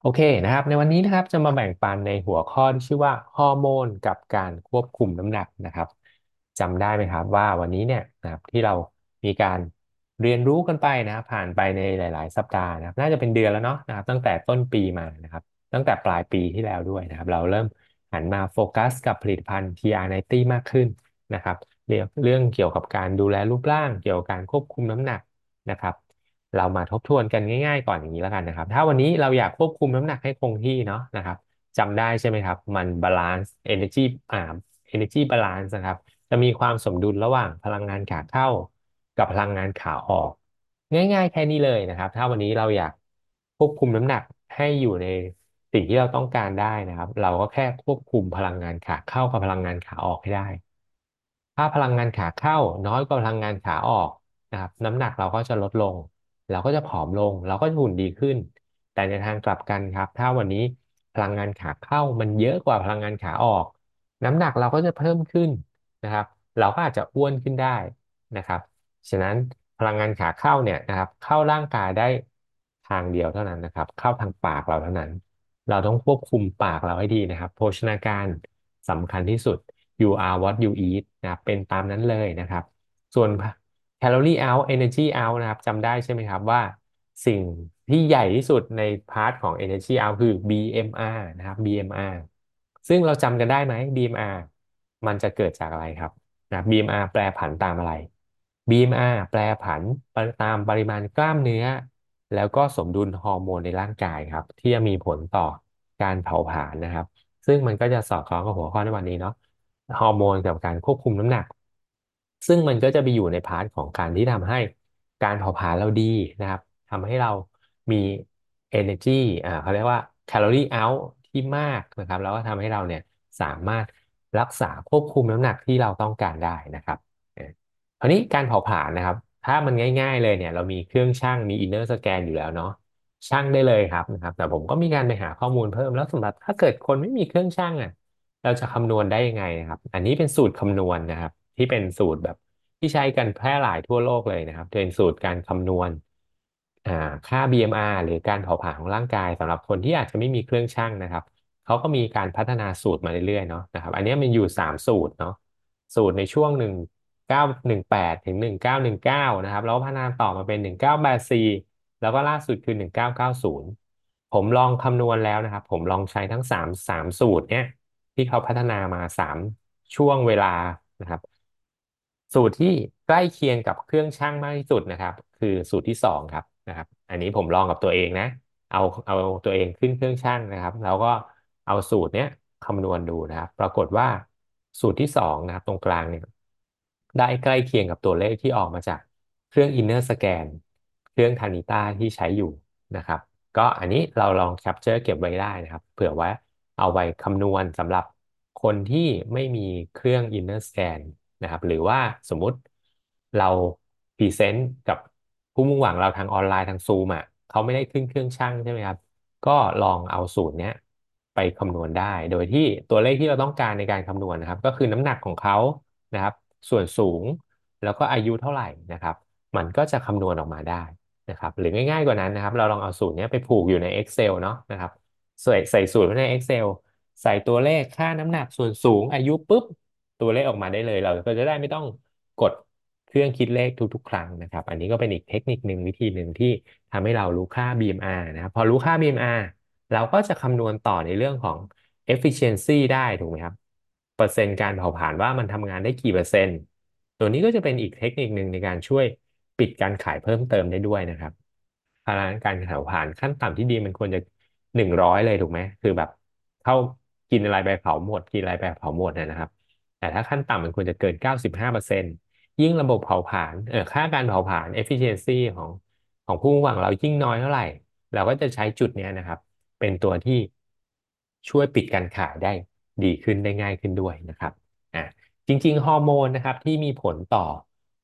โอเคนะครับ ในวันนี้นะครับจะมาแบ่งปันในหัวข้อที่ชื่อว่าฮอร์โมนกับการควบคุมน้ำหนักนะครับจำได้ไหมครับว่าวันนี้เนี่ยนะครับที่เรามีการเรียนรู้กันไปนะครับผ่านไปในหลาย ๆ สัปดาห์นะครับ น่าจะเป็นเดือนแล้วเนาะนะครับ ตั้งแต่ต้นปีมานะครับ ตั้งแต่ปลายปีที่แล้วด้วยนะครับ เราเริ่มหันมาโฟกัสกับผลิตภัณฑ์ TR90 มากขึ้นนะครับเรื่องเรื่องเกี่ยวกับการดูแลรูปร่าง เกี่ยวกับการควบคุมน้ำหนักนะครับ เรามาทบทวนกันง่ายๆ ก่อนอย่างนี้แล้วกันนะครับ ถ้าวันนี้เราอยากควบคุมน้ำหนักให้คงที่เนาะนะครับจำได้ใช่ไหมครับ มันบาลานซ์ energy อ่า energy balance นะครับ จะมีความสมดุลระหว่างพลังงานขาเข้า กับพลังงานขาออก ง่าย ๆ แค่นี้เลยนะครับ ถ้าวันนี้เราอยากควบคุมน้ำหนักให้อยู่ในสิ่งที่เราต้องการได้นะครับ เราก็แค่ควบคุมพลังงานขาเข้ากับพลังงานขาออกให้ได้ ถ้าพลังงานขาเข้าน้อยกว่าพลังงานขาออกนะครับ น้ำหนักเราก็จะลดลง เราก็จะผอมลง เราก็จะหุ่นดีขึ้น แต่ในทางกลับกันครับ ถ้าวันนี้พลังงานขาเข้ามันเยอะกว่าพลังงานขาออก น้ำหนักเราก็จะเพิ่มขึ้นนะครับ เราก็อาจจะอ้วนขึ้นได้นะครับ ฉะนั้นพลังงานขาเข้าเนี่ยนะครับ เข้าร่างกายได้ทางเดียวเท่านั้นนะครับ เข้าทางปากเราเท่านั้น เราต้องควบคุมปากเราให้ดีนะครับ โภชนาการสำคัญที่สุด you are what you eat นะครับเป็นตามนั้นเลยนะครับ ส่วน calorie out energy out นะครับจำได้ใช่ไหมครับว่าสิ่งที่ใหญ่ที่สุดใน part ของ energy out คือ BMR นะครับ BMR ซึ่งเราจำกันได้ไหม BMR มันจะเกิดจากอะไรครับนะ BMR แปรผันตามอะไร BMR แปรผันตามปริมาณกล้ามเนื้อ แล้วก็สมดุลฮอร์โมนในร่างกายครับ ที่จะมีผลต่อการเผาผลาญนะครับ ซึ่งมันก็จะสอดคล้องกับหัวข้อในวันนี้เนาะฮอร์โมนกับการควบคุมน้ำหนัก ซึ่งมันก็จะไปอยู่ใน part ของการที่ทำให้การเผาผลาญเราดีนะครับทำให้เรามี energy อ่าเขาเรียกว่า calorie out ที่มากนะครับแล้วก็ทำให้เราเนี่ยสามารถรักษาควบคุมน้ำหนักที่เราต้องการได้นะครับเออคราวนี้การเผาผลาญนะครับ ถ้ามันง่าย ๆ เลยเนี่ย เรามีเครื่องชั่งมี inner scan อยู่แล้วเนาะชั่งได้เลยครับนะครับ แต่ผมก็มีการไปหาข้อมูลเพิ่มแล้วสำหรับถ้าเกิดคนไม่มีเครื่องชั่งอะ เราจะคำนวณได้ยังไงนะครับ อันนี้เป็นสูตรคำนวณนะครับ ที่เป็นสูตรแบบที่ใช้กันแพร่หลายทั่วโลกเลยนะครับเป็นสูตรการคำนวณค่า BMR หรือการเผาผลาญของร่างกายสำหรับคนที่อาจจะไม่มีเครื่องชั่งนะครับเขาก็มีการพัฒนาสูตรมาเรื่อยๆเนาะนะครับ อันนี้มันอยู่สามสูตรเนาะสูตรในช่วงหนึ่งเก้าหนึ่งแปดถึงหนึ่งเก้าหนึ่งเก้านะครับ แล้วพัฒนาต่อมาเป็นหนึ่งเก้าแปดซีแล้วก็ล่าสุดคือหนึ่งเก้าเก้าศูนย์ผมลองคำนวณแล้วนะครับ ผมลองใช้ทั้งสามสามสูตรเนี้ยที่เขาพัฒนามาสามช่วงเวลานะครับ สูตรที่ใกล้เคียงกับเครื่องชั่งมากที่สุดนะครับ คือสูตรที่สองครับนะครับ อันนี้ผมลองกับตัวเองนะ เอาเอาตัวเองขึ้นเครื่องชั่งนะครับ แล้วก็เอาสูตรเนี้ยคำนวณดูนะครับ ปรากฏว่าสูตรที่สองนะครับ ตรงกลางเนี่ยได้ใกล้เคียงกับตัวเลขที่ออกมาจากเครื่อง Inner Scan เครื่อง Tanita ที่ใช้อยู่นะครับ ก็อันนี้เราลอง capture เก็บไว้ได้นะครับ เผื่อไว้เอาไว้คำนวณสำหรับคนที่ไม่มีเครื่อง inner scan นะครับ หรือว่าสมมุติเรา present กับผู้มุ่งหวังเราทางออนไลน์ทางซูมอะเขาไม่ได้ขึ้นเครื่องชั่งใช่ไหมครับ ก็ลองเอาสูตรเนี้ยไปคำนวณได้ โดยที่ตัวเลขที่เราต้องการในการคำนวณนะครับ ก็คือน้ำหนักของเขานะครับ ส่วนสูงแล้วก็อายุเท่าไหร่นะครับ มันก็จะคำนวณออกมาได้นะครับ หรือง่ายๆกว่านั้นนะครับ เราลองเอาสูตรนี้ไปผูกอยู่ใน Excel เนาะนะครับใส่ใส่สูตรไว้ใน Excel ใส่ตัวเลขค่าน้ำหนักส่วนสูงอายุปุ๊บ ตัวเลขออกมาได้เลย เราก็จะได้ไม่ต้องกดเครื่องคิดเลขทุกๆ ครั้งนะครับ อันนี้ก็เป็นอีกเทคนิคหนึ่งวิธีหนึ่งที่ทำให้เรารู้ค่า BMR นะครับพอรู้ค่า BMR เราก็จะคำนวณต่อในเรื่องของ efficiency ได้ถูกไหมครับ เปอร์เซ็นต์การเผาผลาญว่ามันทำงานได้กี่เปอร์เซ็นต์ ตัวนี้ก็จะเป็นอีกเทคนิคหนึ่งในการช่วยปิดการขายเพิ่มเติมได้ด้วยนะครับพลังการเผาผลาญขั้นต่ำที่ดีมันควรจะหนึ่งร้อยเลยถูกไหมคือแบบเข้ากินอะไรไปเผาหมดกินอะไรไปเผาหมดนะครับ แต่ถ้าขั้นต่ำมันควรจะเกินเก้าสิบห้าเปอร์เซ็นต์ยิ่งระบบเผาผลาญเออค่าการเผาผลาญ efficiency ของของผู้หวังเรายิ่งน้อยเท่าไหร่ เราก็จะใช้จุดนี้นะครับ เป็นตัวที่ช่วยปิดการขายได้ดีขึ้นได้ง่ายขึ้นด้วยนะครับอ่าจริง ๆ ฮอร์โมนนะครับที่มีผลต่อ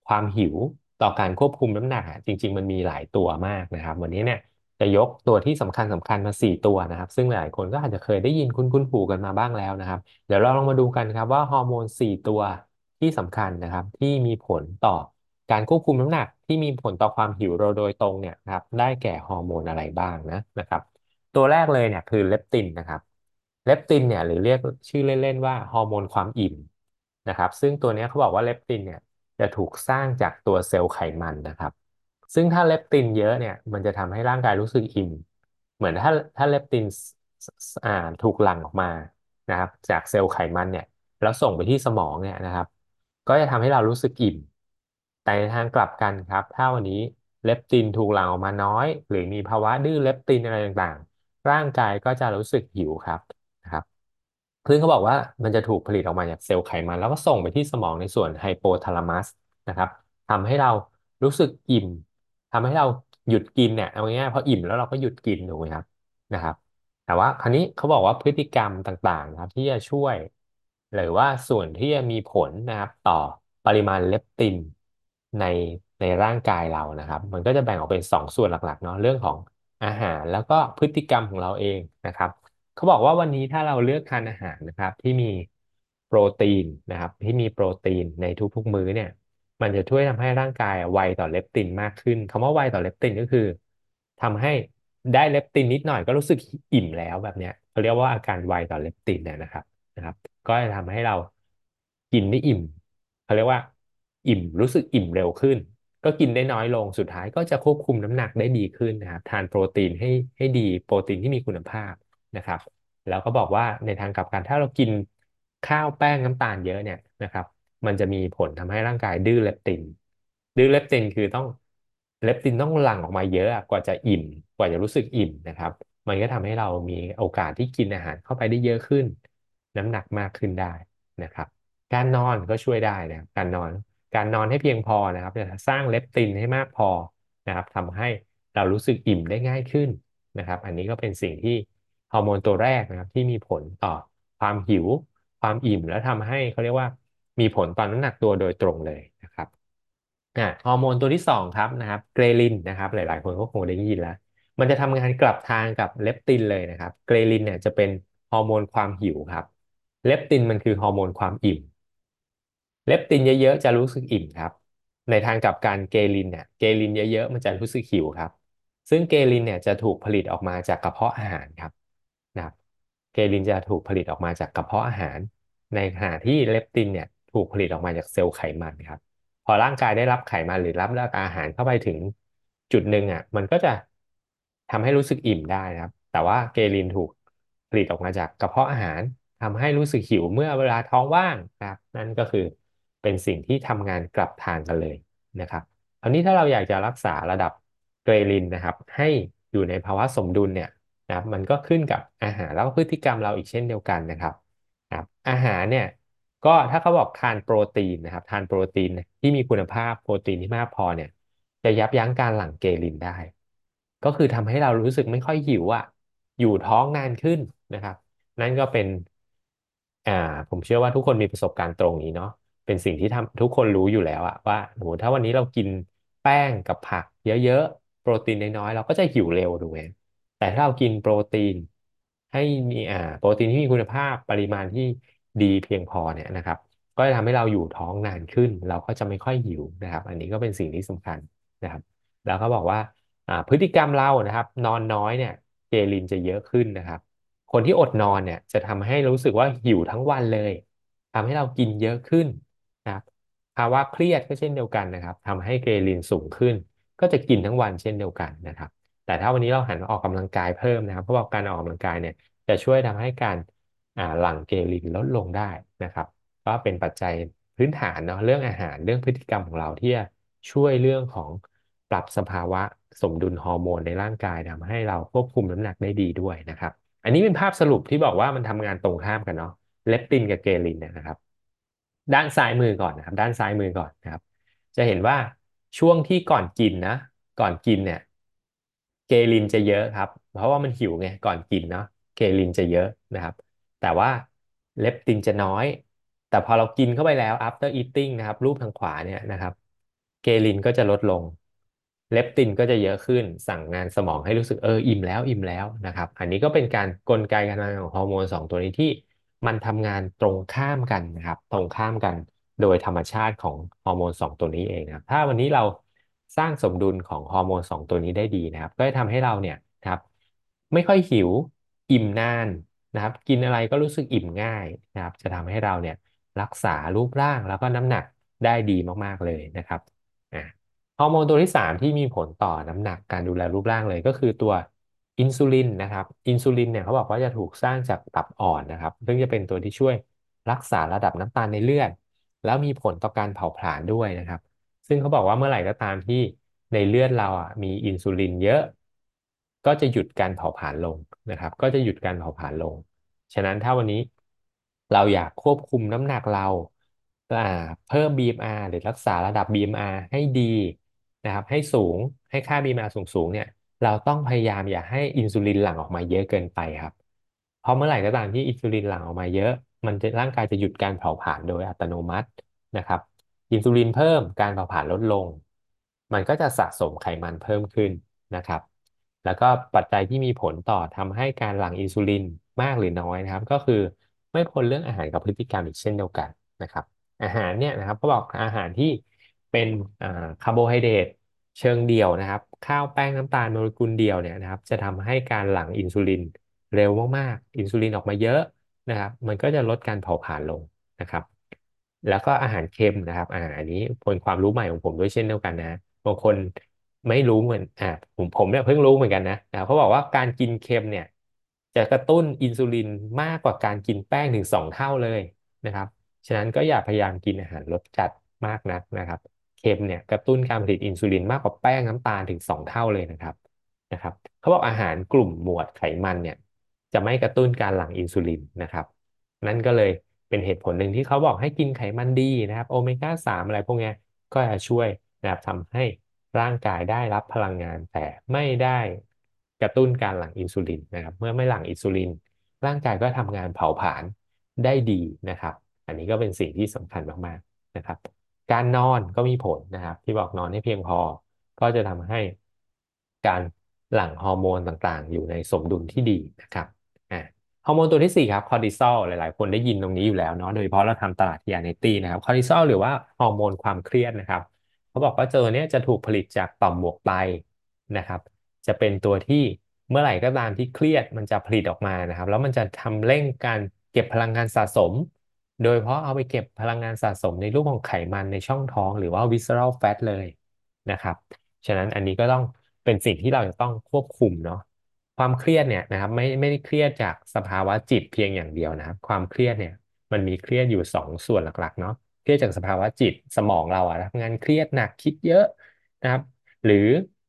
ความหิวต่อการควบคุมน้ำหนักจริง ๆ มันมีหลายตัวมากนะครับ วันนี้เนี่ย จะยกตัวที่สำคัญสำคัญมาสี่ตัวนะครับ ซึ่งหลายคนก็อาจจะเคยได้ยินคุ้นคุ้นหูกันมาบ้างแล้วนะครับ เดี๋ยวเราลองมาดูกันครับว่าฮอร์โมนสี่ตัวที่สำคัญนะครับ ที่มีผลต่อการควบคุมน้ำหนัก ที่มีผลต่อความหิวเราโดยตรงเนี่ยครับ ได้แก่ฮอร์โมนอะไรบ้างนะนะครับ ตัวแรกเลยเนี่ยคือเลปตินนะครับ เลปตินเนี่ยหรือเรียกชื่อเล่นๆว่าฮอร์โมนความอิ่มนะครับ ซึ่งตัวนี้เขาบอกว่าเลปตินเนี่ยจะถูกสร้างจากตัวเซลล์ไขมันนะครับ ซึ่งถ้าเลปตินเยอะเนี่ย มันจะทำให้ร่างกายรู้สึกอิ่ม เหมือนถ้าถ้าเลปตินอ่าถูกหลั่งออกมานะครับ จากเซลล์ไขมันเนี่ย แล้วส่งไปที่สมองเนี่ยนะครับ ก็จะทำให้เรารู้สึกอิ่ม แต่ในทางกลับกันครับ ถ้าวันนี้เลปตินถูกหลั่งออกมาน้อย หรือมีภาวะดื้อเลปตินอะไรต่างๆ ร่างกายก็จะรู้สึกหิวครับนะครับซึ่งเขาบอกว่ามันจะถูกผลิตออกมาจากเซลล์ไขมัน แล้วก็ส่งไปที่สมองในส่วนไฮโปทาลามัสนะครับทำให้เรารู้สึกอิ่ม ทำให้เราหยุดกินเนี่ยเอาง่ายๆพออิ่มแล้วเราก็หยุดกินถูกไหมครับนะครับ แต่ว่าคราวนี้เขาบอกว่าพฤติกรรมต่างๆนะครับ ที่จะช่วย หรือว่าส่วนที่จะมีผลนะครับ ต่อปริมาณเลปตินในในร่างกายเรานะครับ มันก็จะแบ่งออกเป็นสองส่วนหลักๆเนาะเรื่องของอาหารแล้วก็พฤติกรรมของเราเองนะครับเขาบอกว่าวันนี้ถ้าเราเลือกทานอาหารนะครับ ที่มีโปรตีนนะครับ ที่มีโปรตีนในทุกๆมื้อเนี่ย มันจะช่วยทำให้ร่างกายไวต่อเลปตินมากขึ้นคำว่าไวต่อเลปตินก็คือทำให้ได้เลปตินนิดหน่อยก็รู้สึกอิ่มแล้วแบบเนี้ยเขาเรียกว่าอาการไวต่อเลปตินเนี่ยนะครับนะครับ ก็จะทำให้เรากินได้อิ่มเขาเรียกว่า อิ่มรู้สึกอิ่มเร็วขึ้น ก็กินได้น้อยลงสุดท้ายก็จะควบคุมน้ำหนักได้ดีขึ้นนะครับทานโปรตีนให้ให้ดีโปรตีนที่มีคุณภาพนะครับ แล้วก็บอกว่าในทางกลับกันถ้าเรากินข้าวแป้งน้ำตาลเยอะเนี่ยนะครับ มันจะมีผลทำให้ร่างกายดื้อเลปติน ดื้อเลปตินคือต้องเลปตินต้องหลั่งออกมาเยอะกว่าจะอิ่ม กว่าจะรู้สึกอิ่มนะครับ มันก็ทำให้เรามีโอกาสที่กินอาหารเข้าไปได้เยอะขึ้น น้ำหนักมากขึ้นได้นะครับ การนอนก็ช่วยได้นะครับการนอนการนอนให้เพียงพอนะครับจะสร้างเลปตินให้มากพอนะครับทำให้เรารู้สึกอิ่มได้ง่ายขึ้นนะครับ อันนี้ก็เป็นสิ่งที่ฮอร์โมนตัวแรกนะครับที่มีผลต่อความหิว ความอิ่มแล้วทำให้เขาเรียกว่า มีผลต่อน้ำหนักตัวโดยตรงเลยนะครับอะฮอร์โมนตัวที่สองครับนะครับเกรลินนะครับ หลาย ๆ คนก็คงได้ยินแล้วมันจะทำงานกลับทางกับเลปตินเลยนะครับ เกรลินเนี่ยจะเป็นฮอร์โมนความหิวครับ เลปตินมันคือฮอร์โมนความอิ่ม เลปตินเยอะๆจะรู้สึกอิ่มครับ ในทางกลับกันเกรลินเนี่ยเกรลินเยอะๆมันจะรู้สึกหิวครับ ซึ่งเกรลินเนี่ยจะถูกผลิตออกมาจากกระเพาะอาหารครับนะเกลินจะถูกผลิตออกมาจากกระเพาะอาหาร ในขณะที่เลปตินเนี่ย ถูกผลิตออกมาจากเซลล์ไขมันครับ พอร่างกายได้รับไขมันหรือรับอาหารเข้าไปถึงจุดหนึ่งอะ มันก็จะทำให้รู้สึกอิ่มได้นะครับ แต่ว่าเกลินถูกผลิตออกมาจากกระเพาะอาหารทำให้รู้สึกหิวเมื่อเวลาท้องว่างนะครับ นั่นก็คือเป็นสิ่งที่ทำงานกลับทางกันเลยนะครับอันนี้ถ้าเราอยากจะรักษาระดับเกรลินนะครับ ให้อยู่ในภาวะสมดุลเนี่ยนะครับมันก็ขึ้นกับอาหารแล้วก็พฤติกรรมเราอีกเช่นเดียวกันนะครับนะครับอาหารเนี่ย ก็ถ้าเขาบอกทานโปรตีนนะครับ ทานโปรตีนที่มีคุณภาพโปรตีนที่มากพอเนี่ย จะยับยั้งการหลั่งเกลินได้ ก็คือทำให้เรารู้สึกไม่ค่อยหิวอะอยู่ท้องนานขึ้นนะครับ นั่นก็เป็นอ่าผมเชื่อว่าทุกคนมีประสบการณ์ตรงนี้เนาะเป็นสิ่งที่ทำทุกคนรู้อยู่แล้วอะว่าโหถ้าวันนี้เรากินแป้งกับผัก เยอะๆโปรตีนน้อยๆเราก็จะหิวเร็วถูกไหมแต่ถ้าเรากินโปรตีนให้มีอ่าโปรตีนที่มีคุณภาพปริมาณที่ ดีเพียงพอเนี่ยนะครับ ก็จะทำให้เราอยู่ท้องนานขึ้น เราก็จะไม่ค่อยหิวนะครับ อันนี้ก็เป็นสิ่งที่สำคัญนะครับ แล้วก็บอกว่าพฤติกรรมเรานะครับ นอนน้อยเนี่ยเกลินจะเยอะขึ้นนะครับ คนที่อดนอนเนี่ยจะทำให้รู้สึกว่าหิวทั้งวันเลยทำให้เรากินเยอะขึ้นนะครับภาวะเครียดก็เช่นเดียวกันนะครับทำให้เกลินสูงขึ้น ก็จะกินทั้งวันเช่นเดียวกันนะครับ แต่ถ้าวันนี้เราหันมาออกกำลังกายเพิ่มนะครับเพราะว่าการออกกำลังกายเนี่ยจะช่วยทำให้การ หลั่งเกลินลดลงได้นะครับ ก็เป็นปัจจัยพื้นฐานเนาะเรื่องอาหารเรื่องพฤติกรรมของเราที่จะช่วยเรื่องของปรับสภาวะสมดุลฮอร์โมนในร่างกายทำให้เราควบคุมน้ำหนักได้ดีด้วยนะครับ อันนี้เป็นภาพสรุปที่บอกว่ามันทำงานตรงข้ามกันเนาะเลปตินกับเกลินนะครับ ด้านซ้ายมือก่อนนะครับ ด้านซ้ายมือก่อนนะครับ จะเห็นว่าช่วงที่ก่อนกินนะก่อนกินเนี่ยเกลินจะเยอะครับ เพราะว่ามันหิวไงก่อนกินเนาะเกลินจะเยอะนะครับ แต่ว่าเลปตินจะน้อย แต่พอเรากินเข้าไปแล้ว after eating นะครับ รูปทางขวาเนี่ยนะครับ เกลินก็จะลดลง เลปตินก็จะเยอะขึ้น สั่งงานสมองให้รู้สึกเอออิ่มแล้วอิ่มแล้วนะครับ อันนี้ก็เป็นการกลไกการทำงานของฮอร์โมนสองตัวนี้ที่มันทำงานตรงข้ามกันนะครับ ตรงข้ามกันโดยธรรมชาติของฮอร์โมนสองตัวนี้เองนะครับ ถ้าวันนี้เราสร้างสมดุลของฮอร์โมนสองตัวนี้ได้ดีนะครับ ก็จะทำให้เราเนี่ยครับ ไม่ค่อยหิว อิ่มนาน นะครับ กินอะไรก็รู้สึกอิ่มง่ายนะครับ จะทำให้เราเนี่ยรักษารูปร่างแล้วก็น้ำหนักได้ดีมากๆเลยนะครับอ่าฮอร์โมนตัวที่สามที่มีผลต่อน้ำหนักการดูแลรูปร่างเลยก็คือตัวอินซูลินนะครับอินซูลินเนี่ยเขาบอกว่าจะถูกสร้างจากตับอ่อนนะครับ ซึ่งจะเป็นตัวที่ช่วยรักษาระดับน้ำตาลในเลือด แล้วมีผลต่อการเผาผลาญด้วยนะครับ ซึ่งเขาบอกว่าเมื่อไหร่ก็ตามที่ในเลือดเราอะมีอินซูลินเยอะ ก็จะหยุดการเผาผลาญลง นะครับ ก็จะหยุดการเผาผลาญลง ฉะนั้นถ้าวันนี้เราอยากควบคุมน้ำหนักเราาเพิ่ม BMR หรือรักษาระดับ BMR ให้ดีนะครับให้สูงให้ค่า BMR สูงสูงเนี่ยเราต้องพยายามอย่าให้อินซูลินหลั่งออกมาเยอะเกินไปครับ เพราะเมื่อไหร่ก็ตามที่อินซูลินหลั่งออกมาเยอะ มันจะร่างกายจะหยุดการเผาผลาญโดยอัตโนมัตินะครับ อินซูลินเพิ่มการเผาผลาญลดลง มันก็จะสะสมไขมันเพิ่มขึ้นนะครับ แล้วก็ปัจจัยที่มีผลต่อทำให้การหลั่งอินซูลินมากหรือน้อยนะครับ ก็คือไม่พ้นเรื่องอาหารกับพฤติกรรมอีกเช่นเดียวกันนะครับ อาหารเนี่ยนะครับเขาบอกอาหารที่เป็นอ่าคาร์โบไฮเดรตเชิงเดี่ยวนะครับ ข้าวแป้งน้ำตาลโมเลกุลเดียวเนี่ยนะครับ จะทำให้การหลั่งอินซูลินเร็วมากๆ อินซูลินออกมาเยอะนะครับ มันก็จะลดการเผาผลาญลงนะครับ แล้วก็อาหารเค็มนะครับอ่าอันนี้เป็นความรู้ใหม่ของผมด้วยเช่นเดียวกันนะบางคน ไม่รู้เหมือนอ่าผมผมเนี่ยเพิ่งรู้เหมือนกันนะนะเขาบอกว่าการกินเค็มเนี่ย จะกระตุ้นอินซูลินมากกว่าการกินแป้งถึงสองเท่าเลยนะครับ ฉะนั้นก็อย่าพยายามกินอาหารรสจัดมากนักนะครับ เค็มเนี่ยกระตุ้นการผลิตอินซูลินมากกว่าแป้งน้ำตาลถึงสองเท่าเลยนะครับนะครับ เขาบอกอาหารกลุ่มหมวดไขมันเนี่ย จะไม่กระตุ้นการหลั่งอินซูลินนะครับ นั่นก็เลยเป็นเหตุผลหนึ่งที่เขาบอกให้กินไขมันดีนะครับ โอเมก้าสามอะไรพวกนี้ก็จะช่วยนะครับทำให้ ร่างกายได้รับพลังงานแต่ไม่ได้กระตุ้นการหลั่งอินซูลินนะครับ เมื่อไม่หลั่งอินซูลิน ร่างกายก็ทำงานเผาผลาญได้ดีนะครับ อันนี้ก็เป็นสิ่งที่สำคัญมากๆนะครับ การนอนก็มีผลนะครับ ที่บอกนอนให้เพียงพอ ก็จะทำให้การหลั่งฮอร์โมนต่างๆ อยู่ในสมดุลที่ดีนะครับฮอร์โมนตัวที่สี่ครับคอร์ติซอลหลาย ๆ คนได้ยินตรงนี้อยู่แล้วเนาะโดยเฉพาะเราทำตลาดยาเนตี้นะครับคอร์ติซอลหรือว่าฮอร์โมนความเครียดนะครับ เขาบอกว่าเจอเนี้ยจะถูกผลิตจากต่อมหมวกไตนะครับ จะเป็นตัวที่เมื่อไหร่ก็ตามที่เครียดมันจะผลิตออกมานะครับ แล้วมันจะทำเร่งการเก็บพลังงานสะสม โดยเพราะเอาไปเก็บพลังงานสะสมในรูปของไขมันในช่องท้อง หรือว่า visceral fat เลยนะครับ ฉะนั้นอันนี้ก็ต้องเป็นสิ่งที่เราจะต้องควบคุมเนาะความเครียดเนี่ยนะครับไม่ไม่ได้เครียดจากสภาวะจิตเพียงอย่างเดียวนะครับ ความเครียดเนี่ยมันมีเครียดอยู่สองส่วนหลักๆเนาะ เครียดจากสภาวะจิตสมองเราอะทำงานเครียดหนักคิดเยอะนะครับ หรือ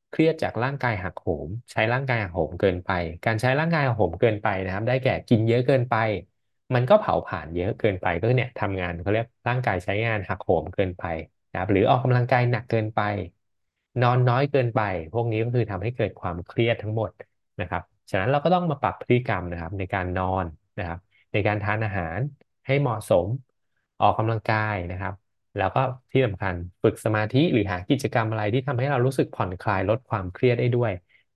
เครียดจากร่างกายหักโหม ใช้ร่างกายหักโหมเกินไป การใช้ร่างกายหักโหมเกินไปนะครับ ได้แก่กินเยอะเกินไป มันก็เผาผลาญเยอะเกินไปก็เนี่ยทำงานเขาเรียกร่างกายใช้งานหักโหมเกินไปนะครับ หรือออกกำลังกายหนักเกินไป นอนน้อยเกินไป พวกนี้ก็คือทำให้เกิดความเครียดทั้งหมดนะครับ ฉะนั้นเราก็ต้องมาปรับพฤติกรรมนะครับในการนอนนะครับ ในการทานอาหารให้เหมาะสม ออกกำลังกายนะครับ แล้วก็ที่สำคัญฝึกสมาธิหรือหากิจกรรมอะไรที่ทำให้เรารู้สึกผ่อนคลายลดความเครียดได้ด้วย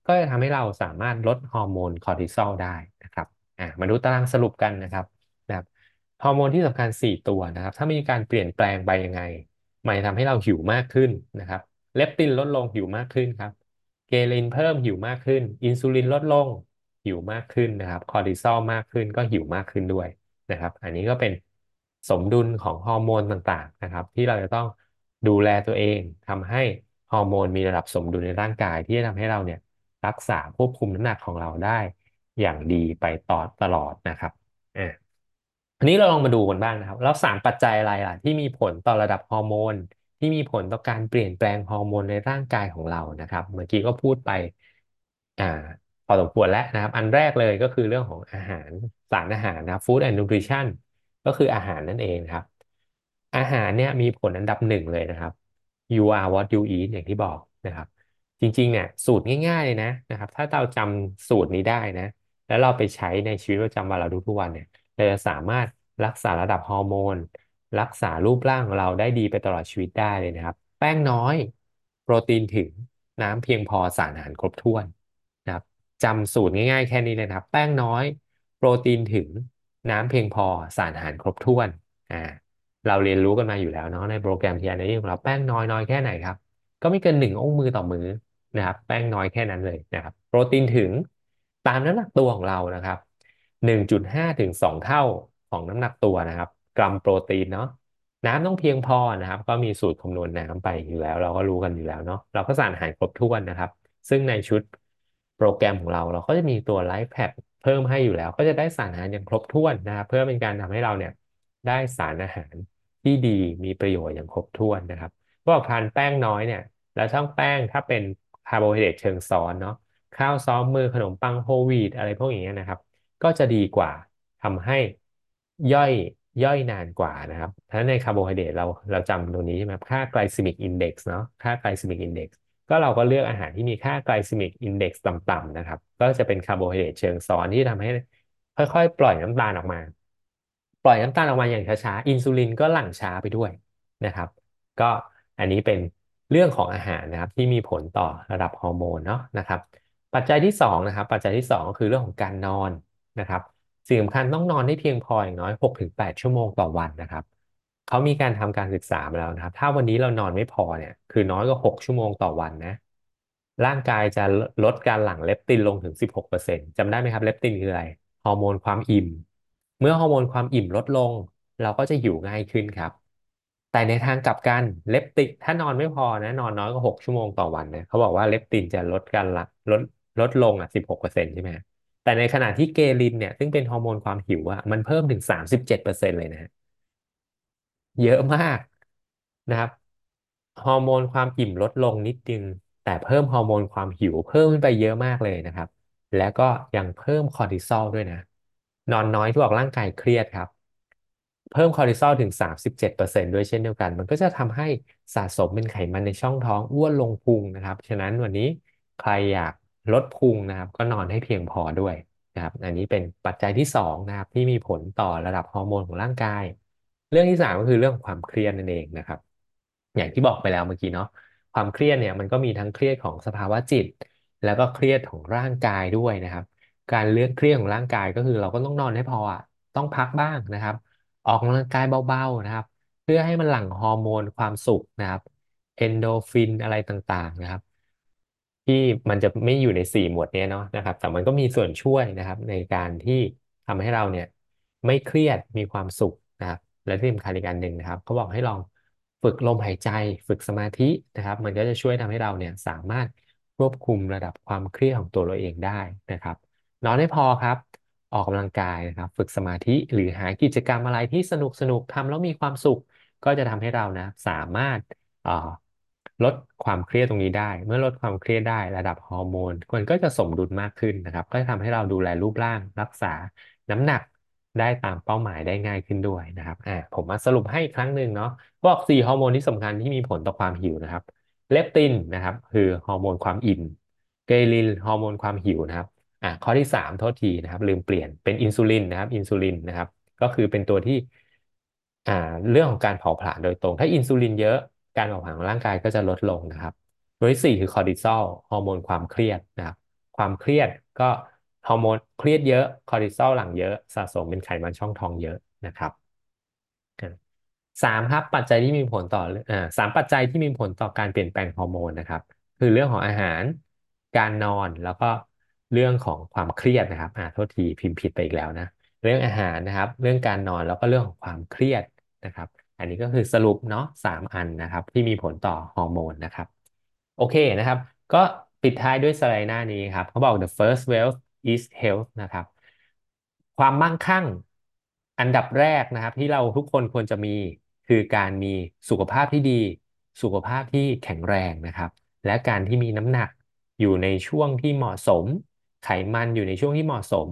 ก็จะทำให้เราสามารถลดฮอร์โมนคอร์ติซอลได้นะครับอ่ามาดูตารางสรุปกันนะครับนะครับฮอร์โมนที่สำคัญ 4 ตัวนะครับ ถ้ามีการเปลี่ยนแปลงไปยังไงมันจะทำให้เราหิวมากขึ้นนะครับเลปตินลดลงหิวมากขึ้นครับเกรลินเพิ่มหิวมากขึ้น อินซูลินลดลงหิวมากขึ้นนะครับคอร์ติซอลมากขึ้นก็หิวมากขึ้นด้วยนะครับ อันนี้ก็เป็น สมดุลของฮอร์โมนต่างๆนะครับ ที่เราจะต้องดูแลตัวเองทำให้ฮอร์โมนมีระดับสมดุลในร่างกาย ที่จะทำให้เราเนี่ยรักษาควบคุมน้ำหนักของเราได้อย่างดีไปต่อตลอดนะครับอ่าอันนี้เราลองมาดูกันบ้างนะครับ แล้วสามปัจจัยอะไรล่ะที่มีผลต่อระดับฮอร์โมนที่มีผลต่อการเปลี่ยนแปลงฮอร์โมนในร่างกายของเรานะครับ เมื่อกี้ก็พูดไปอ่าพอสมควรแล้วนะครับ อันแรกเลยก็คือเรื่องของอาหารสารอาหารนะ Food and Nutrition ก็คืออาหารนั่นเองครับ อาหารเนี่ยมีผลอันดับหนึ่งเลยนะครับ you are what you eat อย่างที่บอกนะครับ จริงๆเนี่ยสูตรง่ายๆเลยนะนะครับ ถ้าเราจำสูตรนี้ได้นะ แล้วเราไปใช้ในชีวิตประจำวันเราทุกๆวันเนี่ยเราจะสามารถรักษาระดับฮอร์โมน รักษารูปร่างของเราได้ดีไปตลอดชีวิตได้เลยนะครับ แป้งน้อย โปรตีนถึงน้ำเพียงพอสารอาหารครบถ้วนนะครับจำสูตรง่ายๆ แค่นี้เลยนะครับ แป้งน้อย โปรตีนถึง น้ำเพียงพอสารอาหารครบถ้วนอ่าเราเรียนรู้กันมาอยู่แล้วเนาะในโปรแกรมที r น a ของเราแป้งน้อยน้อยแค่ไหนครับ ก็ไม่เกินหนึ่งองค์มือต่อมือนะครับ แป้งน้อยแค่นั้นเลยนะครับ โปรตีนถึงตามน้ำหนักตัวของเรานะครับหนึ่งจุดห้าถึงสองเท่าของน้ำหนักตัวนะครับ กรัมโปรตีนเนาะน้ำต้องเพียงพอนะครับ ก็มีสูตรคำนวณน้ำไปอยู่แล้ว เราก็รู้กันอยู่แล้วเนาะเราก็สารอาหารครบถ้วนนะครับ ซึ่งในชุดโปรแกรมของเราเราก็จะมีตัวไลฟ์แพด เพิ่มให้อยู่แล้ว ก็จะได้สารอาหารอย่างครบถ้วนนะครับเพื่อเป็นการทำให้เราเนี่ยได้สารอาหารที่ดีมีประโยชน์อย่างครบถ้วนนะครับพวกทานแป้งน้อยเนี่ยแล้วช่องแป้งถ้าเป็นคาร์โบไฮเดรตเชิงซ้อนเนาะข้าวซ้อมมือขนมปังโฮลวีตอะไรพวกอย่างเงี้ยนะครับ ก็จะดีกว่าทำให้ย่อยย่อยนานกว่านะครับถ้าในคาร์โบไฮเดรตเราเราจำตัวนี้ใช่ไหมค่า glycemic index เนาะค่า glycemic index ก็เราก็เลือกอาหารที่มีค่า glycemic index ต่ำๆนะครับ ก็จะเป็นคาร์โบไฮเดรตเชิงซ้อนที่ทำให้ค่อยๆ ปล่อยน้ำตาลออกมา ปล่อยน้ำตาลออกมาอย่างช้าๆ อินซูลินก็หลั่งช้าไปด้วยนะครับ ก็อันนี้เป็นเรื่องของอาหารนะครับที่มีผลต่อระดับฮอร์โมนเนาะนะครับ ปัจจัยที่สองนะครับ ปัจจัยที่สองก็คือเรื่องของการนอนนะครับสิ่งสำคัญต้องนอนให้เพียงพออย่างน้อย6ถึง8ชั่วโมงต่อวันนะครับ เขามีการทำการศึกษามาแล้วนะครับ ถ้าวันนี้เรานอนไม่พอเนี่ย คือน้อยกว่า6ชั่วโมงต่อวันนะ ร่างกายจะลดการหลั่งเลปตินลงถึง16%จำได้ไหมครับ เลปตินคืออะไร ฮอร์โมนความอิ่ม เมื่อฮอร์โมนความอิ่มลดลง เราก็จะหิวง่ายขึ้นครับ แต่ในทางกลับกันเลปตินถ้านอนไม่พอนะ นอนน้อยกว่า6ชั่วโมงต่อวันนะเขาบอกว่าเลปตินจะลดการละลดลดลงอะสิบหกเปอร์เซ็นต์ใช่ไหมแต่ในขณะที่เกรลินเนี่ยซึ่งเป็นฮอร์โมนความหิวอะมันเพิ่มถึงสามสิบเจ็ดเปอร์เซ็นต์เลยนะฮะ เยอะมากนะครับฮอร์โมนความอิ่มลดลงนิดนึง แต่เพิ่มฮอร์โมนความหิวเพิ่มขึ้นไปเยอะมากเลยนะครับ แล้วก็ยังเพิ่มคอร์ติซอลด้วยนะ นอนน้อยที่บอกร่างกายเครียดครับ เพิ่มคอร์ติซอลถึง 37%ด้วยเช่นเดียวกัน มันก็จะทำให้สะสมเป็นไขมันในช่องท้องอ้วนลงพุงนะครับ ฉะนั้นวันนี้ใครอยากลดพุงนะครับ ก็นอนให้เพียงพอด้วยนะครับ อันนี้เป็นปัจจัยที่สองนะครับที่มีผลต่อระดับฮอร์โมนของร่างกาย เรื่องที่สามก็คือเรื่องของความเครียดนั่นเองนะครับ อย่างที่บอกไปแล้วเมื่อกี้เนาะความเครียดเนี่ยมันก็มีทั้งเครียดของสภาวะจิต แล้วก็เครียดของร่างกายด้วยนะครับ การเลือกเครียดของร่างกายก็คือเราก็ต้องนอนให้พออะต้องพักบ้างนะครับ ออกกำลังกายเบาๆนะครับ เพื่อให้มันหลั่งฮอร์โมนความสุขนะครับเอนโดฟินอะไรต่างๆนะครับที่มันจะไม่อยู่ในสี่หมวดนี้เนาะนะครับ แต่มันก็มีส่วนช่วยนะครับ ในการที่ทำให้เราเนี่ยไม่เครียดมีความสุขนะครับ และที่สำคัญอีกอันหนึ่งนะครับเขาบอกให้ลองฝึกลมหายใจ ฝึกสมาธินะครับ มันก็จะช่วยทำให้เราเนี่ยสามารถควบคุมระดับความเครียดของตัวเราเองได้นะครับ นอนให้พอครับ ออกกำลังกายนะครับ ฝึกสมาธิหรือหากิจกรรมอะไรที่สนุกสนุกทำแล้วมีความสุข ก็จะทำให้เรานะสามารถลดความเครียดตรงนี้ได้ เมื่อลดความเครียดได้ระดับฮอร์โมนมันก็จะสมดุลมากขึ้นนะครับ ก็จะทำให้เราดูแลรูปร่างรักษาน้ำหนัก ได้ตามเป้าหมายได้ง่ายขึ้นด้วยนะครับอ่าผมมาสรุปให้อีกครั้งหนึ่งเนาะบอกสี่ฮอร์โมนที่สำคัญที่มีผลต่อความหิวนะครับเลปตินนะครับ คือฮอร์โมนความอิ่มเกรลินฮอร์โมนความหิวนะครับอ่าข้อที่สามโทษทีนะครับ ลืมเปลี่ยนเป็นอินซูลินนะครับ อินซูลินนะครับ ก็คือเป็นตัวที่อ่าเรื่องของการเผาผลาญโดยตรง ถ้าอินซูลินเยอะการเผาผลาญของร่างกายก็จะลดลงนะครับตัวที่สี่คือคอร์ติซอลฮอร์โมนความเครียดนะครับ ความเครียดก็ ฮอร์โมนเครียดเยอะคอร์ติซอลหลั่งเยอะสะสมเป็นไขมันช่องท้องเยอะนะครับสามครับปัจจัยที่มีผลต่ออ่าสามปัจจัยที่มีผลต่อการเปลี่ยนแปลงฮอร์โมนนะครับ คือเรื่องของอาหารการนอนแล้วก็เรื่องของความเครียดนะครับอ่าโทษทีพิมพ์ผิดไปอีกแล้วนะ เรื่องอาหารนะครับ เรื่องการนอนแล้วก็เรื่องของความเครียดนะครับ อันนี้ก็คือสรุปเนาะสามอันนะครับ ที่มีผลต่อฮอร์โมนนะครับ โอเคนะครับ ก็ปิดท้ายด้วยสไลด์หน้านี้ครับเขาบอก the first wealth is health นะครับ ความมั่งคั่งอันดับแรกนะครับ ที่เราทุกคนควรจะมีคือการมีสุขภาพที่ดี สุขภาพที่แข็งแรงนะครับ และการที่มีน้ำหนักอยู่ในช่วงที่เหมาะสม ไขมันอยู่ในช่วงที่เหมาะสม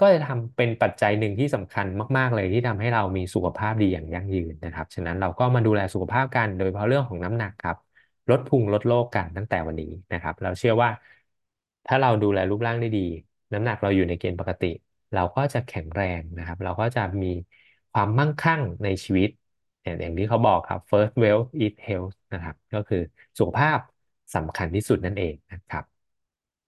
ก็จะทำเป็นปัจจัยหนึ่งที่สำคัญมาก ๆ เลยที่ทำให้เรามีสุขภาพดีอย่างยั่งยืนนะครับ ฉะนั้นเราก็มาดูแลสุขภาพกันโดยเฉพาะเรื่องของน้ำหนักครับลดพุงลดโรคกันตั้งแต่วันนี้นะครับ เราเชื่อว่าถ้าเราดูแลรูปร่างได้ดี น้ำหนักเราอยู่ในเกณฑ์ปกติ เราก็จะแข็งแรงนะครับ เราก็จะมีความมั่งคั่งในชีวิต อย่างที่เขาบอกครับ first wealth is health นะครับ ก็คือสุขภาพสำคัญที่สุดนั่นเองนะครับ